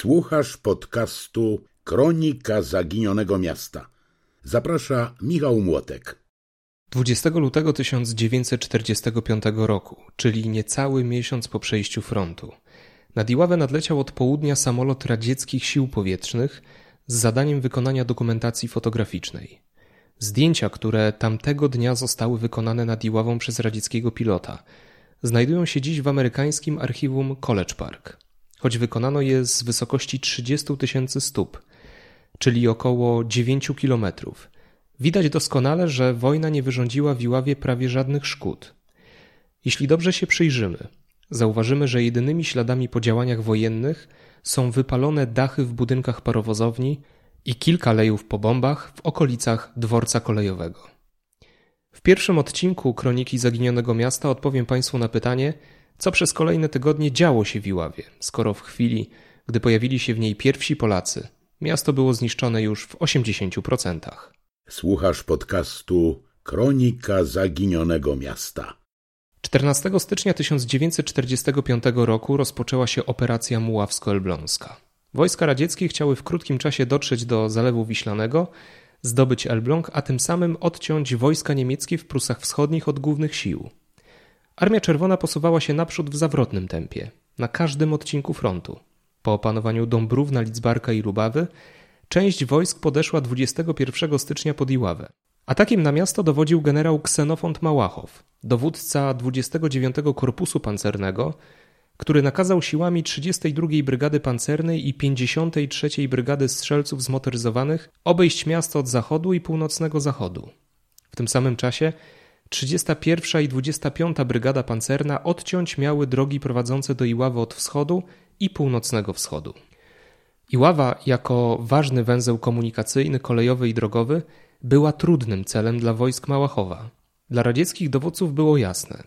Słuchasz podcastu Kronika Zaginionego Miasta. Zaprasza Michał Młotek. 20 lutego 1945 roku, czyli niecały miesiąc po przejściu frontu, nad Iławę nadleciał od południa samolot radzieckich sił powietrznych z zadaniem wykonania dokumentacji fotograficznej. Zdjęcia, które tamtego dnia zostały wykonane nad Iławą przez radzieckiego pilota, znajdują się dziś w amerykańskim archiwum College Park choć wykonano je z wysokości 30 tysięcy stóp, czyli około 9 kilometrów. Widać doskonale, że wojna nie wyrządziła w Iławie prawie żadnych szkód. Jeśli dobrze się przyjrzymy, zauważymy, że jedynymi śladami po działaniach wojennych są wypalone dachy w budynkach parowozowni i kilka lejów po bombach w okolicach dworca kolejowego. W pierwszym odcinku Kroniki Zaginionego Miasta odpowiem Państwu na pytanie – co przez kolejne tygodnie działo się w Iławie, skoro w chwili, gdy pojawili się w niej pierwsi Polacy, miasto było zniszczone już w 80%. Słuchasz podcastu Kronika Zaginionego Miasta. 14 stycznia 1945 roku rozpoczęła się operacja Muławsko-Elbląska. Wojska radzieckie chciały w krótkim czasie dotrzeć do Zalewu Wiślanego, zdobyć Elbląg, a tym samym odciąć wojska niemieckie w Prusach Wschodnich od głównych sił. Armia Czerwona posuwała się naprzód w zawrotnym tempie, na każdym odcinku frontu. Po opanowaniu Dąbrówna, Lidzbarka i Lubawy, część wojsk podeszła 21 stycznia pod Iławę. Atakiem na miasto dowodził generał Ksenofont Małachow, dowódca 29 Korpusu Pancernego, który nakazał siłami 32 Brygady Pancernej i 53 Brygady Strzelców Zmotoryzowanych obejść miasto od zachodu i północnego zachodu. W tym samym czasie 31 i 25 Brygada Pancerna odciąć miały drogi prowadzące do Iławy od wschodu i północnego wschodu. Iława, jako ważny węzeł komunikacyjny, kolejowy i drogowy, była trudnym celem dla wojsk Małachowa. Dla radzieckich dowódców było jasne,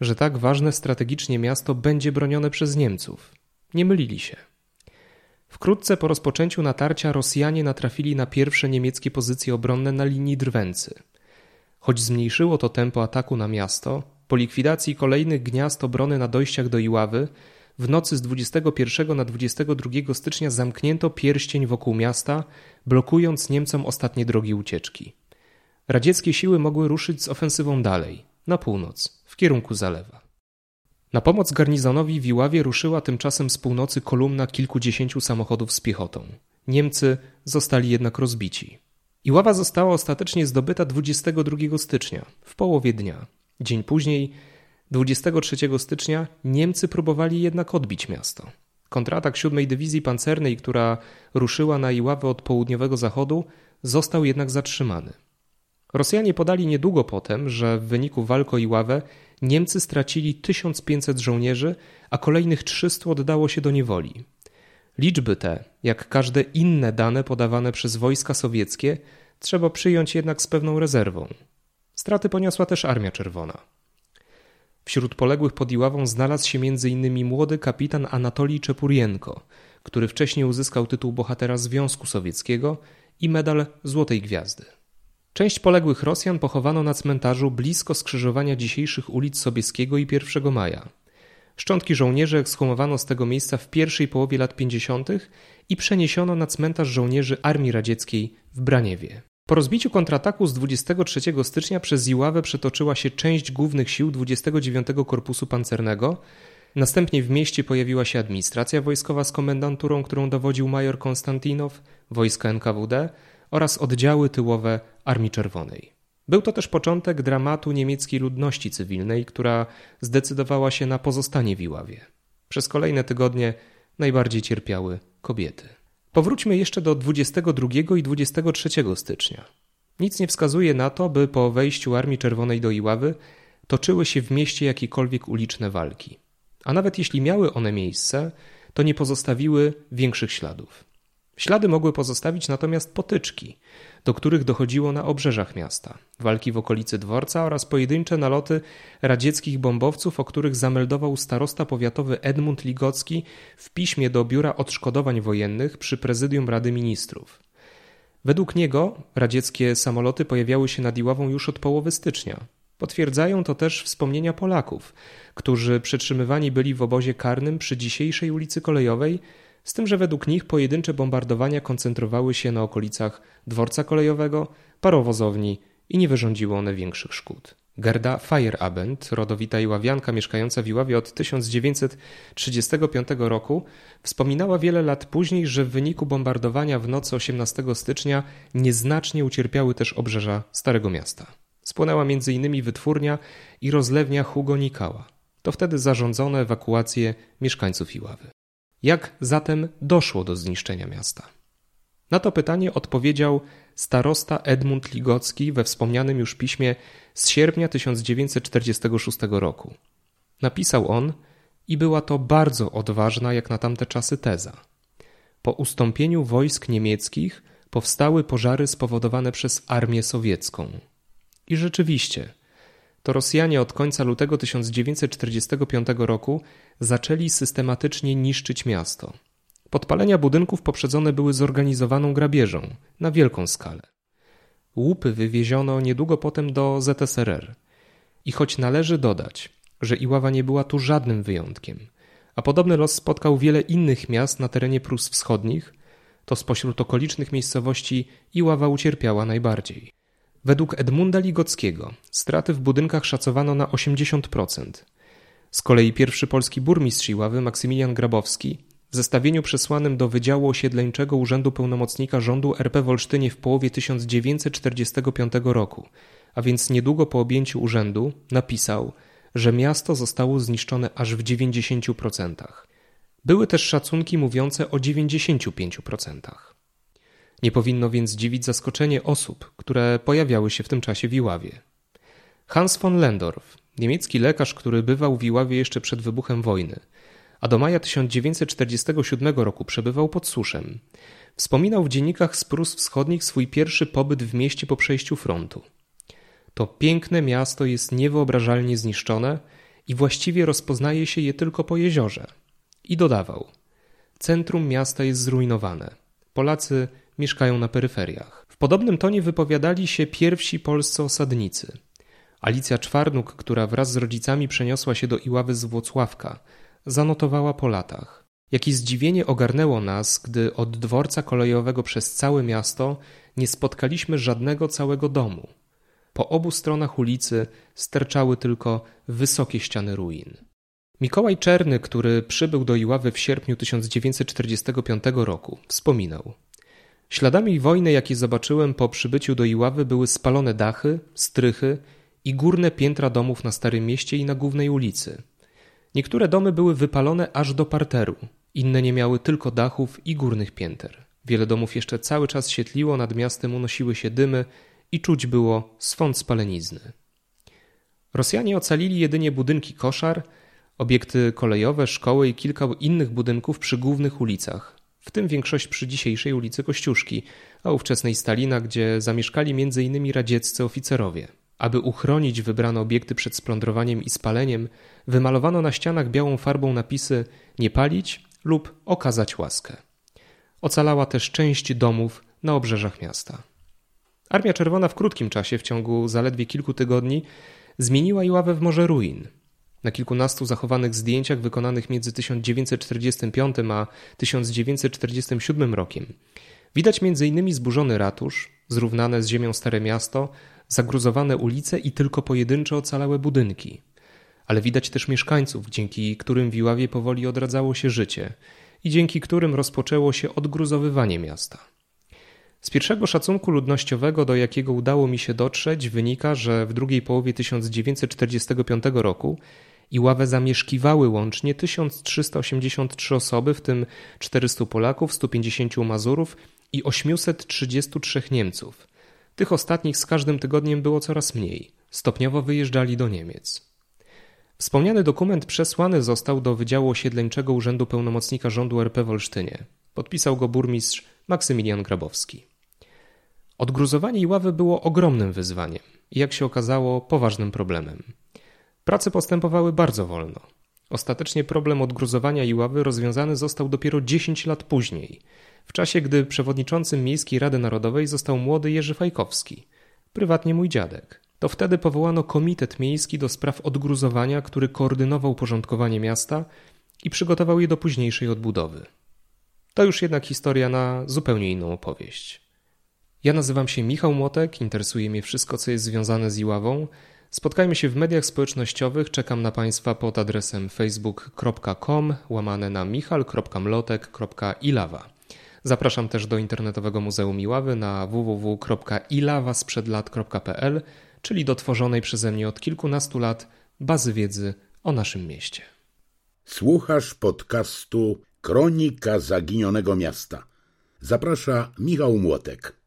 że tak ważne strategicznie miasto będzie bronione przez Niemców. Nie mylili się. Wkrótce po rozpoczęciu natarcia Rosjanie natrafili na pierwsze niemieckie pozycje obronne na linii Drwęcy – Choć zmniejszyło to tempo ataku na miasto, po likwidacji kolejnych gniazd obrony na dojściach do Iławy, w nocy z 21 na 22 stycznia zamknięto pierścień wokół miasta, blokując Niemcom ostatnie drogi ucieczki. Radzieckie siły mogły ruszyć z ofensywą dalej, na północ, w kierunku zalewa. Na pomoc garnizonowi w Iławie ruszyła tymczasem z północy kolumna kilkudziesięciu samochodów z piechotą. Niemcy zostali jednak rozbici. Iława została ostatecznie zdobyta 22 stycznia, w połowie dnia. Dzień później, 23 stycznia, Niemcy próbowali jednak odbić miasto. Kontratak 7 Dywizji Pancernej, która ruszyła na Iławę od południowego zachodu, został jednak zatrzymany. Rosjanie podali niedługo potem, że w wyniku walk o Iławę Niemcy stracili 1500 żołnierzy, a kolejnych 300 oddało się do niewoli. Liczby te, jak każde inne dane podawane przez wojska sowieckie, trzeba przyjąć jednak z pewną rezerwą. Straty poniosła też Armia Czerwona. Wśród poległych pod Iławą znalazł się m.in. młody kapitan Anatolij Czepurienko, który wcześniej uzyskał tytuł bohatera Związku Sowieckiego i medal Złotej Gwiazdy. Część poległych Rosjan pochowano na cmentarzu blisko skrzyżowania dzisiejszych ulic Sobieskiego i 1 Maja. Szczątki żołnierzy ekshumowano z tego miejsca w pierwszej połowie lat 50. i przeniesiono na cmentarz żołnierzy Armii Radzieckiej w Braniewie. Po rozbiciu kontrataku z 23 stycznia przez Iławę przetoczyła się część głównych sił 29 Korpusu Pancernego. Następnie w mieście pojawiła się administracja wojskowa z komendanturą, którą dowodził major Konstantinow, wojska NKWD oraz oddziały tyłowe Armii Czerwonej. Był to też początek dramatu niemieckiej ludności cywilnej, która zdecydowała się na pozostanie w Iławie. Przez kolejne tygodnie najbardziej cierpiały kobiety. Powróćmy jeszcze do 22 i 23 stycznia. Nic nie wskazuje na to, by po wejściu Armii Czerwonej do Iławy toczyły się w mieście jakiekolwiek uliczne walki. A nawet jeśli miały one miejsce, to nie pozostawiły większych śladów. Ślady mogły pozostawić natomiast potyczki, do których dochodziło na obrzeżach miasta, walki w okolicy dworca oraz pojedyncze naloty radzieckich bombowców, o których zameldował starosta powiatowy Edmund Ligocki w piśmie do Biura Odszkodowań Wojennych przy Prezydium Rady Ministrów. Według niego radzieckie samoloty pojawiały się nad Iławą już od połowy stycznia. Potwierdzają to też wspomnienia Polaków, którzy przetrzymywani byli w obozie karnym przy dzisiejszej ulicy Kolejowej z tym że według nich pojedyncze bombardowania koncentrowały się na okolicach dworca kolejowego, parowozowni i nie wyrządziły one większych szkód. Gerda Feierabend, rodowita Iławianka mieszkająca w Iławie od 1935 roku, wspominała wiele lat później, że w wyniku bombardowania w nocy 18 stycznia nieznacznie ucierpiały też obrzeża Starego Miasta. Spłonęła m.in. wytwórnia i rozlewnia Hugo Nikała. To wtedy zarządzono ewakuację mieszkańców Iławy. Jak zatem doszło do zniszczenia miasta? Na to pytanie odpowiedział starosta Edmund Ligocki we wspomnianym już piśmie z sierpnia 1946 roku. Napisał on, i była to bardzo odważna jak na tamte czasy teza. Po ustąpieniu wojsk niemieckich powstały pożary spowodowane przez armię sowiecką. I rzeczywiście, to Rosjanie od końca lutego 1945 roku zaczęli systematycznie niszczyć miasto. Podpalenia budynków poprzedzone były zorganizowaną grabieżą na wielką skalę. Łupy wywieziono niedługo potem do ZSRR. I choć należy dodać, że Iława nie była tu żadnym wyjątkiem, a podobny los spotkał wiele innych miast na terenie Prus Wschodnich, to spośród okolicznych miejscowości Iława ucierpiała najbardziej. Według Edmunda Ligockiego straty w budynkach szacowano na 80%. Z kolei pierwszy polski burmistrz Iławy, Maksymilian Grabowski, w zestawieniu przesłanym do Wydziału Osiedleńczego Urzędu Pełnomocnika Rządu RP w Olsztynie w połowie 1945 roku, a więc niedługo po objęciu urzędu, napisał, że miasto zostało zniszczone aż w 90%. Były też szacunki mówiące o 95%. Nie powinno więc dziwić zaskoczenie osób, które pojawiały się w tym czasie w Iławie. Hans von Lendorf, niemiecki lekarz, który bywał w Iławie jeszcze przed wybuchem wojny, a do maja 1947 roku przebywał pod Suszem, wspominał w dziennikach z Prus Wschodnich swój pierwszy pobyt w mieście po przejściu frontu. To piękne miasto jest niewyobrażalnie zniszczone i właściwie rozpoznaje się je tylko po jeziorze. I dodawał: Centrum miasta jest zrujnowane. Polacy mieszkają na peryferiach. W podobnym tonie wypowiadali się pierwsi polscy osadnicy. Alicja Czwarnuk, która wraz z rodzicami przeniosła się do Iławy z Włocławka, zanotowała po latach. Jakie zdziwienie ogarnęło nas, gdy od dworca kolejowego przez całe miasto nie spotkaliśmy żadnego całego domu. Po obu stronach ulicy sterczały tylko wysokie ściany ruin. Mikołaj Czerny, który przybył do Iławy w sierpniu 1945 roku, wspominał: Śladami wojny, jakie zobaczyłem po przybyciu do Iławy, były spalone dachy, strychy i górne piętra domów na Starym Mieście i na głównej ulicy. Niektóre domy były wypalone aż do parteru, inne nie miały tylko dachów i górnych pięter. Wiele domów jeszcze cały czas świetliło, nad miastem unosiły się dymy i czuć było swąd spalenizny. Rosjanie ocalili jedynie budynki koszar, obiekty kolejowe, szkoły i kilka innych budynków przy głównych ulicach, w tym większość przy dzisiejszej ulicy Kościuszki, a ówczesnej Stalina, gdzie zamieszkali m.in. radzieccy oficerowie. Aby uchronić wybrane obiekty przed splądrowaniem i spaleniem, wymalowano na ścianach białą farbą napisy nie palić lub okazać łaskę. Ocalała też część domów na obrzeżach miasta. Armia Czerwona w krótkim czasie, w ciągu zaledwie kilku tygodni, zmieniła Iławę w morze ruin. Na kilkunastu zachowanych zdjęciach wykonanych między 1945 a 1947 rokiem widać m.in. zburzony ratusz, zrównane z ziemią stare miasto, zagruzowane ulice i tylko pojedyncze ocalałe budynki. Ale widać też mieszkańców, dzięki którym w Iławie powoli odradzało się życie i dzięki którym rozpoczęło się odgruzowywanie miasta. Z pierwszego szacunku ludnościowego, do jakiego udało mi się dotrzeć, wynika, że w drugiej połowie 1945 roku Iławę zamieszkiwały łącznie 1383 osoby, w tym 400 Polaków, 150 Mazurów i 833 Niemców. Tych ostatnich z każdym tygodniem było coraz mniej. Stopniowo wyjeżdżali do Niemiec. Wspomniany dokument przesłany został do Wydziału Osiedleńczego Urzędu Pełnomocnika Rządu RP w Olsztynie. Podpisał go burmistrz Maksymilian Grabowski. Odgruzowanie Iławy było ogromnym wyzwaniem i jak się okazało poważnym problemem. Prace postępowały bardzo wolno. Ostatecznie problem odgruzowania Iławy rozwiązany został dopiero 10 lat później, w czasie gdy przewodniczącym Miejskiej Rady Narodowej został młody Jerzy Fajkowski, prywatnie mój dziadek. To wtedy powołano Komitet Miejski do spraw odgruzowania, który koordynował porządkowanie miasta i przygotował je do późniejszej odbudowy. To już jednak historia na zupełnie inną opowieść. Ja nazywam się Michał Młotek, interesuje mnie wszystko, co jest związane z Iławą. Spotkajmy się w mediach społecznościowych, czekam na Państwa pod adresem facebook.com łamane na michal.mlotek.ilawa. Zapraszam też do internetowego Muzeum Iławy na www.ilawasprzedlat.pl, czyli do tworzonej przeze mnie od kilkunastu lat bazy wiedzy o naszym mieście. Słuchasz podcastu Kronika Zaginionego Miasta. Zaprasza Michał Młotek.